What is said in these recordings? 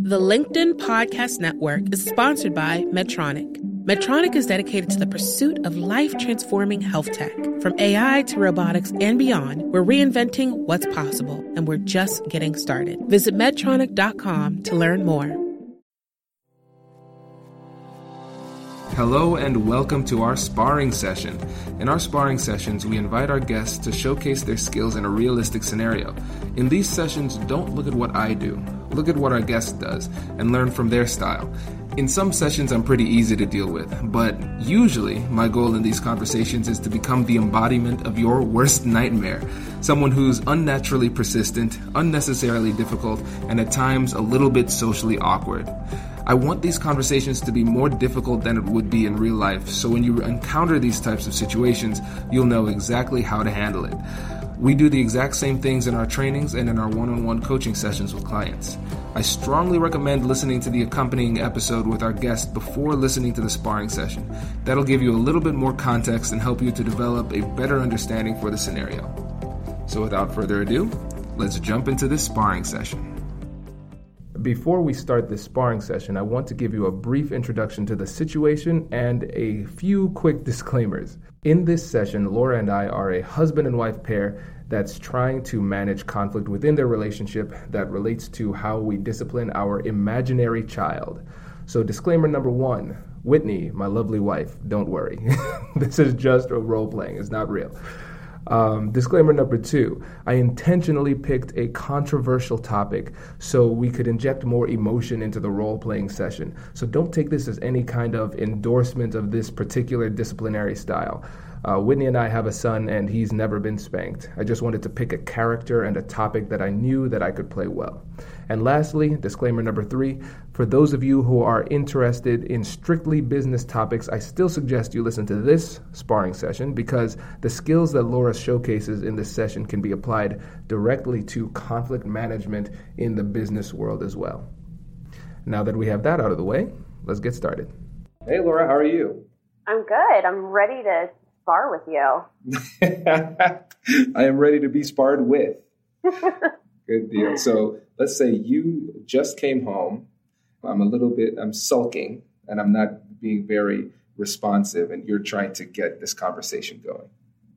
The LinkedIn Podcast Network is sponsored by Medtronic. Medtronic is dedicated to the pursuit of life transforming health tech. From AI to robotics and beyond, we're reinventing what's possible, and we're just getting started. Visit Medtronic.com to learn more. Hello and welcome to our sparring session. In our sparring sessions, we invite our guests to showcase their skills in a realistic scenario. In these sessions, don't look at what I do, look at what our guest does and learn from their style. In some sessions, I'm pretty easy to deal with, but usually my goal in these conversations is to become the embodiment of your worst nightmare. Someone who's unnaturally persistent, unnecessarily difficult, and at times a little bit socially awkward. I want these conversations to be more difficult than it would be in real life, so when you encounter these types of situations, you'll know exactly how to handle it. We do the exact same things in our trainings and in our one on one coaching sessions with clients. I strongly recommend listening to the accompanying episode with our guest before listening to the sparring session. That'll give you a little bit more context and help you to develop a better understanding for the scenario. So, without further ado, let's jump into this sparring session. Before we start this sparring session, I want to give you a brief introduction to the situation and a few quick disclaimers. In this session, Laura and I are a husband and wife pair that's trying to manage conflict within their relationship that relates to how we discipline our imaginary child. So, disclaimer number one Whitney, my lovely wife, don't worry. this is just a role playing, it's not real. Um, disclaimer number two I intentionally picked a controversial topic so we could inject more emotion into the role playing session. So don't take this as any kind of endorsement of this particular disciplinary style. Uh, Whitney and I have a son, and he's never been spanked. I just wanted to pick a character and a topic that I knew that I could play well. And lastly, disclaimer number three for those of you who are interested in strictly business topics, I still suggest you listen to this sparring session because the skills that Laura showcases in this session can be applied directly to conflict management in the business world as well. Now that we have that out of the way, let's get started. Hey, Laura, how are you? I'm good. I'm ready to spar with you. I am ready to be sparred with. Good deal. So let's say you just came home. I'm a little bit, I'm sulking and I'm not being very responsive, and you're trying to get this conversation going.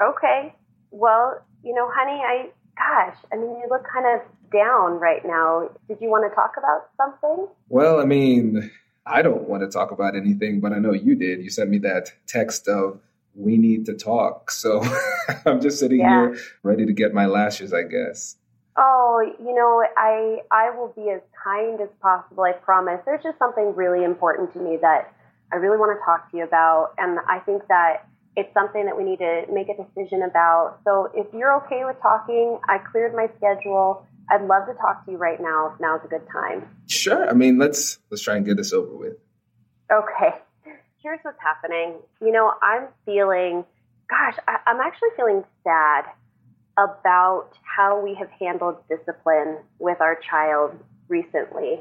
Okay. Well, you know, honey, I, gosh, I mean, you look kind of down right now. Did you want to talk about something? Well, I mean, I don't want to talk about anything, but I know you did. You sent me that text of, we need to talk. So I'm just sitting yeah. here ready to get my lashes, I guess. Oh, you know, I I will be as kind as possible, I promise. There's just something really important to me that I really want to talk to you about and I think that it's something that we need to make a decision about. So if you're okay with talking, I cleared my schedule. I'd love to talk to you right now if now's a good time. Sure. I mean, let's let's try and get this over with. Okay here's what's happening. You know, I'm feeling, gosh, I, I'm actually feeling sad about how we have handled discipline with our child recently.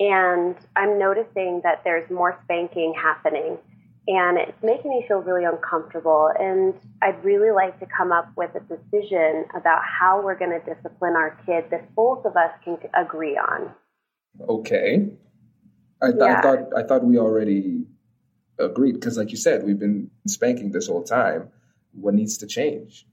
And I'm noticing that there's more spanking happening. And it's making me feel really uncomfortable. And I'd really like to come up with a decision about how we're going to discipline our kid that both of us can agree on. Okay. I, th- yeah. I thought I thought we already agreed because like you said we've been spanking this whole time what needs to change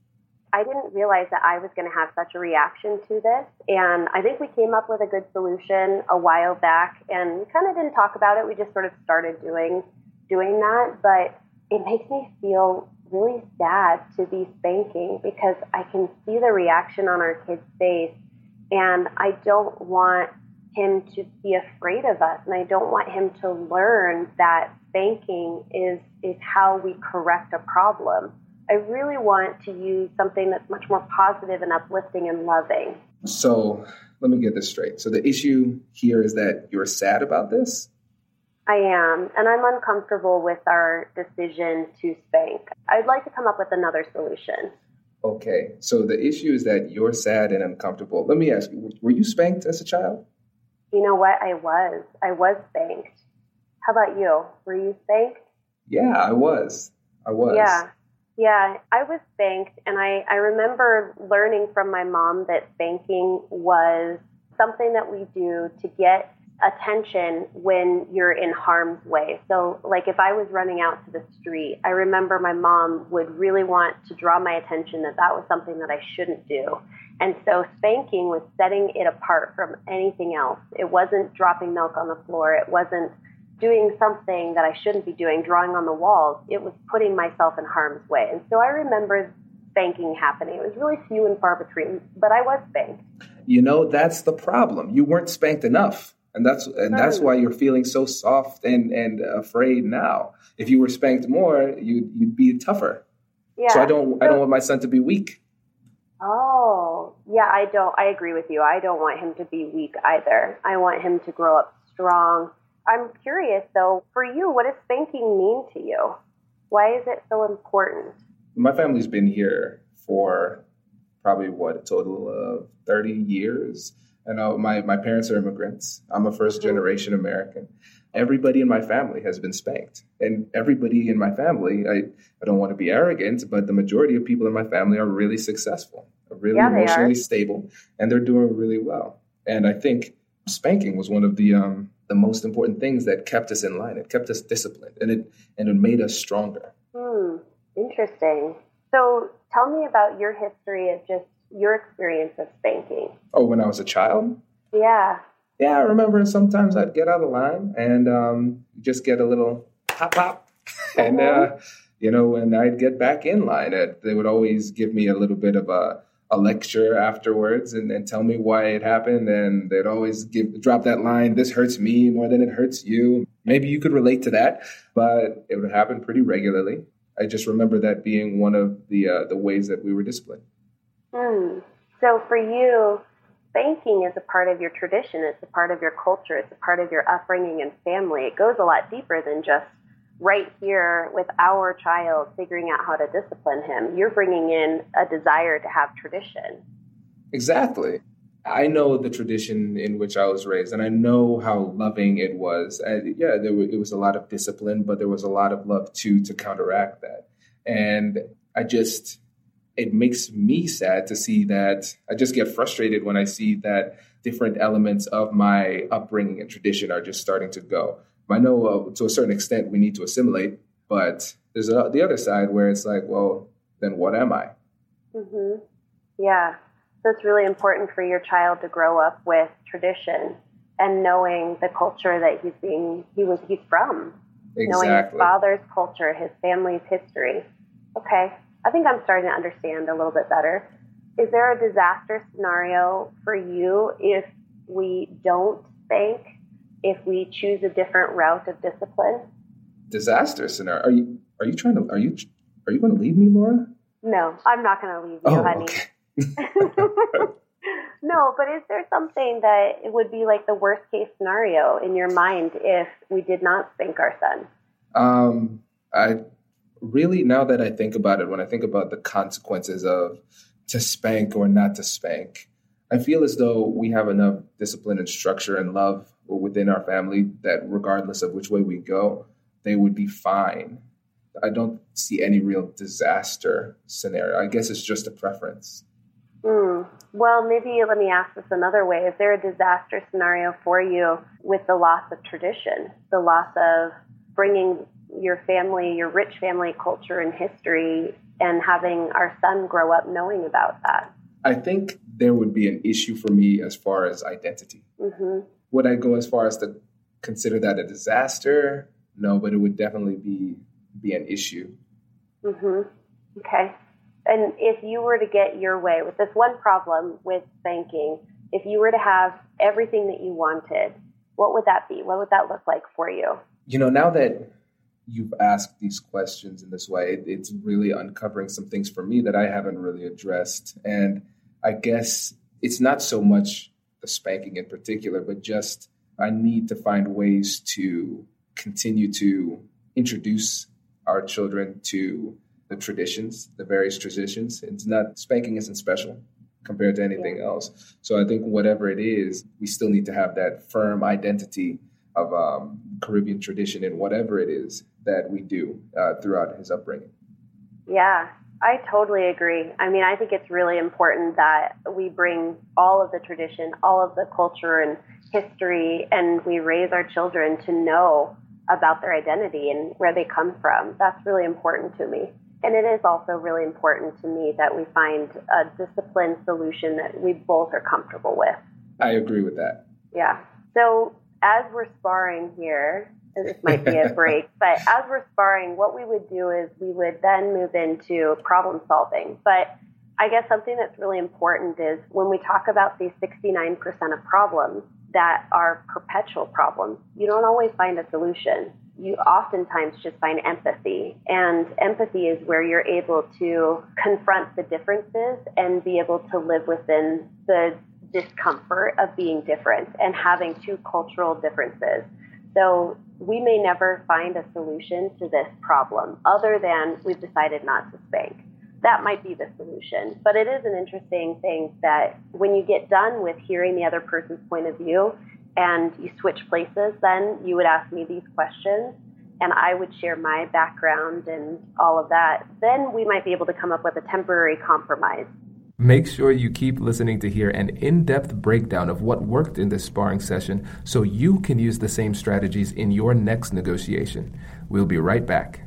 i didn't realize that i was going to have such a reaction to this and i think we came up with a good solution a while back and we kind of didn't talk about it we just sort of started doing doing that but it makes me feel really sad to be spanking because i can see the reaction on our kid's face and i don't want him to be afraid of us and i don't want him to learn that spanking is is how we correct a problem. I really want to use something that's much more positive and uplifting and loving. So let me get this straight. So the issue here is that you're sad about this? I am, and I'm uncomfortable with our decision to spank. I'd like to come up with another solution. Okay, so the issue is that you're sad and uncomfortable. Let me ask you, were you spanked as a child? You know what? I was. I was spanked. How about you? Were you spanked? Yeah, I was. I was. Yeah. Yeah, I was spanked, and I, I remember learning from my mom that spanking was something that we do to get attention when you're in harm's way. So, like if I was running out to the street, I remember my mom would really want to draw my attention that that was something that I shouldn't do. And so, spanking was setting it apart from anything else. It wasn't dropping milk on the floor, it wasn't doing something that I shouldn't be doing, drawing on the walls. It was putting myself in harm's way. And so, I remember spanking happening. It was really few and far between, but I was spanked. You know, that's the problem. You weren't spanked enough and that's and that's why you're feeling so soft and and afraid now. If you were spanked more, you'd you'd be tougher. Yeah. So I don't I don't want my son to be weak. Oh, yeah, I don't I agree with you. I don't want him to be weak either. I want him to grow up strong. I'm curious though, for you, what does spanking mean to you? Why is it so important? My family's been here for probably what a total of 30 years I know my, my parents are immigrants. I'm a first mm-hmm. generation American. Everybody in my family has been spanked. And everybody in my family, I, I don't want to be arrogant, but the majority of people in my family are really successful, really yeah, emotionally stable, and they're doing really well. And I think spanking was one of the um, the most important things that kept us in line. It kept us disciplined and it and it made us stronger. Hmm. Interesting. So tell me about your history of just your experience of spanking? Oh, when I was a child? Yeah. Yeah, I remember sometimes I'd get out of line and um, just get a little pop pop. and, uh, you know, when I'd get back in line, it, they would always give me a little bit of a, a lecture afterwards and, and tell me why it happened. And they'd always give drop that line, this hurts me more than it hurts you. Maybe you could relate to that, but it would happen pretty regularly. I just remember that being one of the uh, the ways that we were disciplined. Hmm. So for you, spanking is a part of your tradition. It's a part of your culture. It's a part of your upbringing and family. It goes a lot deeper than just right here with our child figuring out how to discipline him. You're bringing in a desire to have tradition. Exactly. I know the tradition in which I was raised, and I know how loving it was. And yeah, there it was a lot of discipline, but there was a lot of love too to counteract that. And I just it makes me sad to see that I just get frustrated when I see that different elements of my upbringing and tradition are just starting to go. I know uh, to a certain extent we need to assimilate, but there's a, the other side where it's like, well, then what am I? Mm-hmm. Yeah. So it's really important for your child to grow up with tradition and knowing the culture that he's being he was he's from. Exactly. Knowing his father's culture, his family's history. Okay. I think I'm starting to understand a little bit better. Is there a disaster scenario for you if we don't spank, if we choose a different route of discipline? Disaster scenario? Are you are you trying to are you are you going to leave me, Laura? No, I'm not going to leave you, oh, honey. Okay. no, but is there something that would be like the worst case scenario in your mind if we did not spank our son? Um, I really, now that I think about it, when I think about the consequences of to spank or not to spank, I feel as though we have enough discipline and structure and love within our family that regardless of which way we go, they would be fine. I don't see any real disaster scenario. I guess it's just a preference. Mm. Well, maybe let me ask this another way. Is there a disaster scenario for you with the loss of tradition, the loss of bringing your family, your rich family culture and history, and having our son grow up knowing about that? I think there would be an issue for me as far as identity. Mm-hmm. Would I go as far as to consider that a disaster? No, but it would definitely be be an issue. Mm-hmm. Okay. And if you were to get your way with this one problem with banking, if you were to have everything that you wanted, what would that be? What would that look like for you? You know, now that you've asked these questions in this way, it, it's really uncovering some things for me that I haven't really addressed. And I guess it's not so much the spanking in particular, but just I need to find ways to continue to introduce our children to the traditions, the various traditions. It's not spanking isn't special compared to anything else. So I think whatever it is, we still need to have that firm identity of um, Caribbean tradition in whatever it is that we do uh, throughout his upbringing. Yeah, I totally agree. I mean, I think it's really important that we bring all of the tradition, all of the culture and history, and we raise our children to know about their identity and where they come from. That's really important to me. And it is also really important to me that we find a disciplined solution that we both are comfortable with. I agree with that. Yeah. So as we're sparring here, this might be a break, but as we're sparring, what we would do is we would then move into problem solving. But I guess something that's really important is when we talk about these 69% of problems that are perpetual problems, you don't always find a solution. You oftentimes just find empathy. And empathy is where you're able to confront the differences and be able to live within the discomfort of being different and having two cultural differences. So we may never find a solution to this problem other than we've decided not to spank. That might be the solution. But it is an interesting thing that when you get done with hearing the other person's point of view and you switch places, then you would ask me these questions and I would share my background and all of that. Then we might be able to come up with a temporary compromise Make sure you keep listening to hear an in depth breakdown of what worked in this sparring session so you can use the same strategies in your next negotiation. We'll be right back.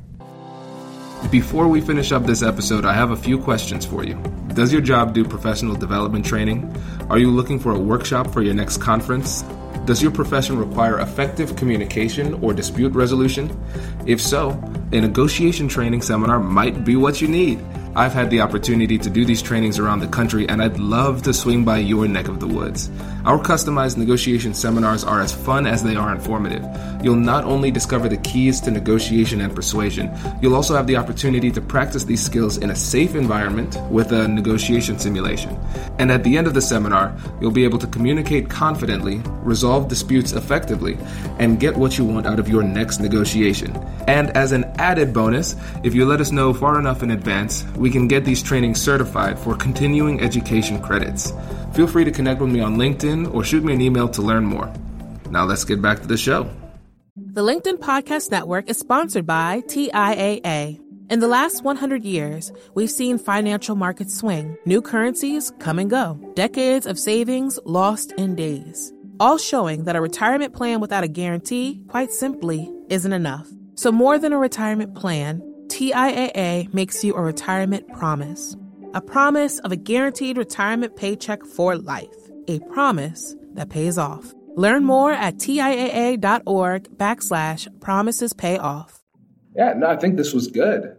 Before we finish up this episode, I have a few questions for you. Does your job do professional development training? Are you looking for a workshop for your next conference? Does your profession require effective communication or dispute resolution? If so, a negotiation training seminar might be what you need. I've had the opportunity to do these trainings around the country, and I'd love to swing by your neck of the woods. Our customized negotiation seminars are as fun as they are informative. You'll not only discover the keys to negotiation and persuasion, you'll also have the opportunity to practice these skills in a safe environment with a negotiation simulation. And at the end of the seminar, you'll be able to communicate confidently, resolve disputes effectively, and get what you want out of your next negotiation. And as an added bonus, if you let us know far enough in advance, we can get these trainings certified for continuing education credits. Feel free to connect with me on LinkedIn or shoot me an email to learn more. Now let's get back to the show. The LinkedIn Podcast Network is sponsored by TIAA. In the last 100 years, we've seen financial markets swing, new currencies come and go, decades of savings lost in days, all showing that a retirement plan without a guarantee, quite simply, isn't enough. So, more than a retirement plan, TIAA makes you a retirement promise. A promise of a guaranteed retirement paycheck for life. A promise that pays off. Learn more at TIAA.org backslash promises pay off. Yeah, no, I think this was good.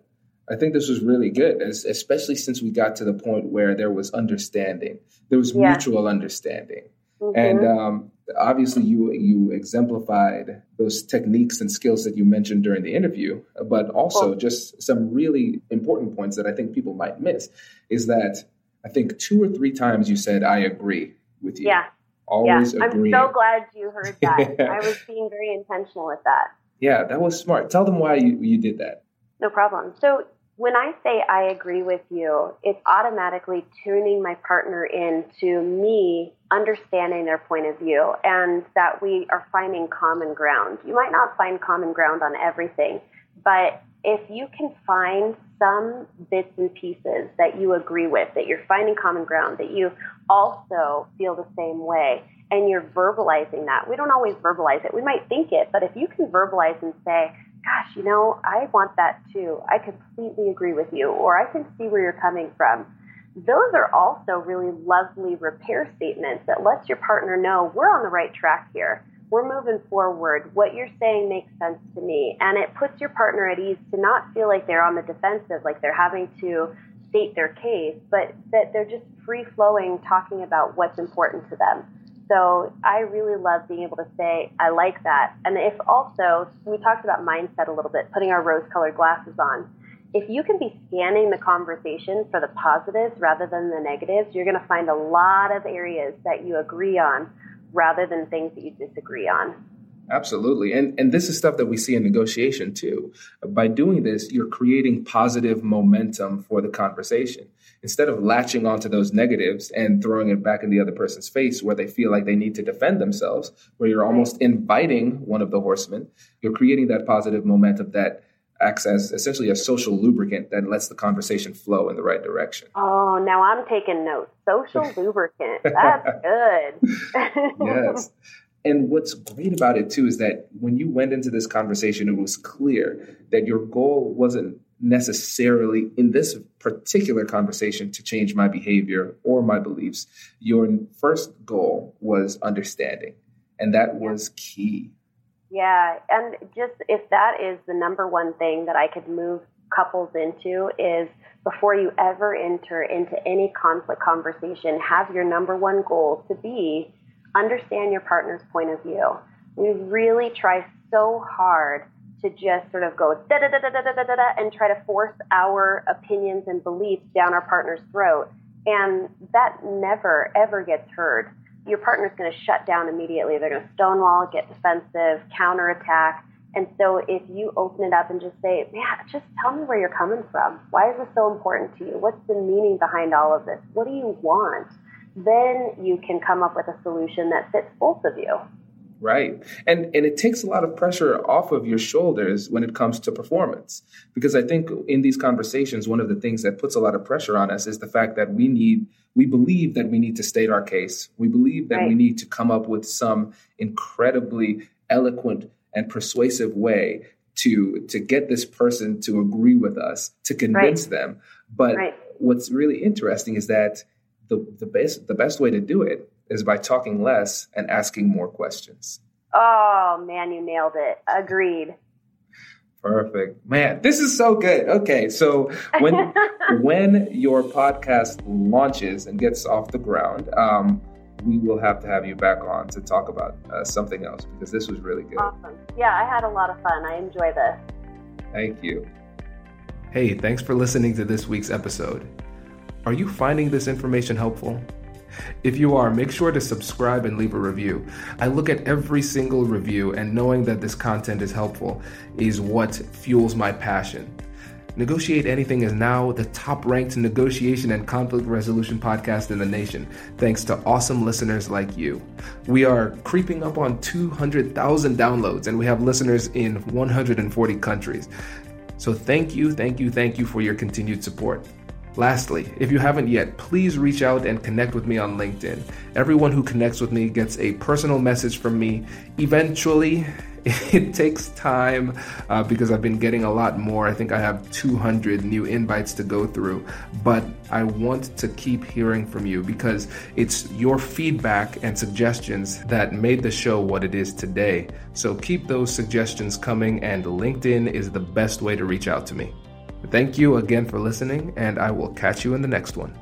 I think this was really good, especially since we got to the point where there was understanding. There was yeah. mutual understanding. Mm-hmm. And um, obviously, you you exemplified those techniques and skills that you mentioned during the interview, but also just some really important points that I think people might miss is that I think two or three times you said, "I agree with you." Yeah. Always yeah. agree. I'm so glad you heard that. I was being very intentional with that. Yeah, that was smart. Tell them why you, you did that. No problem. So when I say I agree with you, it's automatically tuning my partner in to me understanding their point of view and that we are finding common ground. You might not find common ground on everything, but if you can find some bits and pieces that you agree with, that you're finding common ground, that you also feel the same way, and you're verbalizing that, we don't always verbalize it. We might think it, but if you can verbalize and say, gosh, you know, I want that too. I completely agree with you, or I can see where you're coming from. Those are also really lovely repair statements that lets your partner know we're on the right track here. We're moving forward. What you're saying makes sense to me. And it puts your partner at ease to not feel like they're on the defensive, like they're having to state their case, but that they're just free flowing talking about what's important to them. So I really love being able to say, I like that. And if also, we talked about mindset a little bit, putting our rose colored glasses on. If you can be scanning the conversation for the positives rather than the negatives, you're going to find a lot of areas that you agree on rather than things that you disagree on. Absolutely. And and this is stuff that we see in negotiation too. By doing this, you're creating positive momentum for the conversation. Instead of latching onto those negatives and throwing it back in the other person's face where they feel like they need to defend themselves, where you're almost inviting one of the horsemen, you're creating that positive momentum that acts as essentially a social lubricant that lets the conversation flow in the right direction. Oh, now I'm taking notes. Social lubricant. That's good. yes. And what's great about it too is that when you went into this conversation, it was clear that your goal wasn't necessarily in this particular conversation to change my behavior or my beliefs. Your first goal was understanding, and that was key. Yeah, and just if that is the number one thing that I could move couples into is before you ever enter into any conflict conversation, have your number one goal to be understand your partner's point of view. We really try so hard to just sort of go da da da da da da da da and try to force our opinions and beliefs down our partner's throat. And that never, ever gets heard. Your partner's going to shut down immediately. They're going to stonewall, get defensive, counterattack. And so if you open it up and just say, man, just tell me where you're coming from. Why is this so important to you? What's the meaning behind all of this? What do you want? Then you can come up with a solution that fits both of you. Right. And and it takes a lot of pressure off of your shoulders when it comes to performance. Because I think in these conversations, one of the things that puts a lot of pressure on us is the fact that we need we believe that we need to state our case. We believe that right. we need to come up with some incredibly eloquent and persuasive way to to get this person to agree with us, to convince right. them. But right. what's really interesting is that the, the best the best way to do it is by talking less and asking more questions. Oh, man, you nailed it. Agreed. Perfect. Man, this is so good. Okay, so when when your podcast launches and gets off the ground, um, we will have to have you back on to talk about uh, something else because this was really good. Awesome. Yeah, I had a lot of fun. I enjoy this. Thank you. Hey, thanks for listening to this week's episode. Are you finding this information helpful? If you are, make sure to subscribe and leave a review. I look at every single review, and knowing that this content is helpful is what fuels my passion. Negotiate Anything is now the top ranked negotiation and conflict resolution podcast in the nation, thanks to awesome listeners like you. We are creeping up on 200,000 downloads, and we have listeners in 140 countries. So, thank you, thank you, thank you for your continued support. Lastly, if you haven't yet, please reach out and connect with me on LinkedIn. Everyone who connects with me gets a personal message from me. Eventually, it takes time uh, because I've been getting a lot more. I think I have 200 new invites to go through, but I want to keep hearing from you because it's your feedback and suggestions that made the show what it is today. So keep those suggestions coming, and LinkedIn is the best way to reach out to me. Thank you again for listening, and I will catch you in the next one.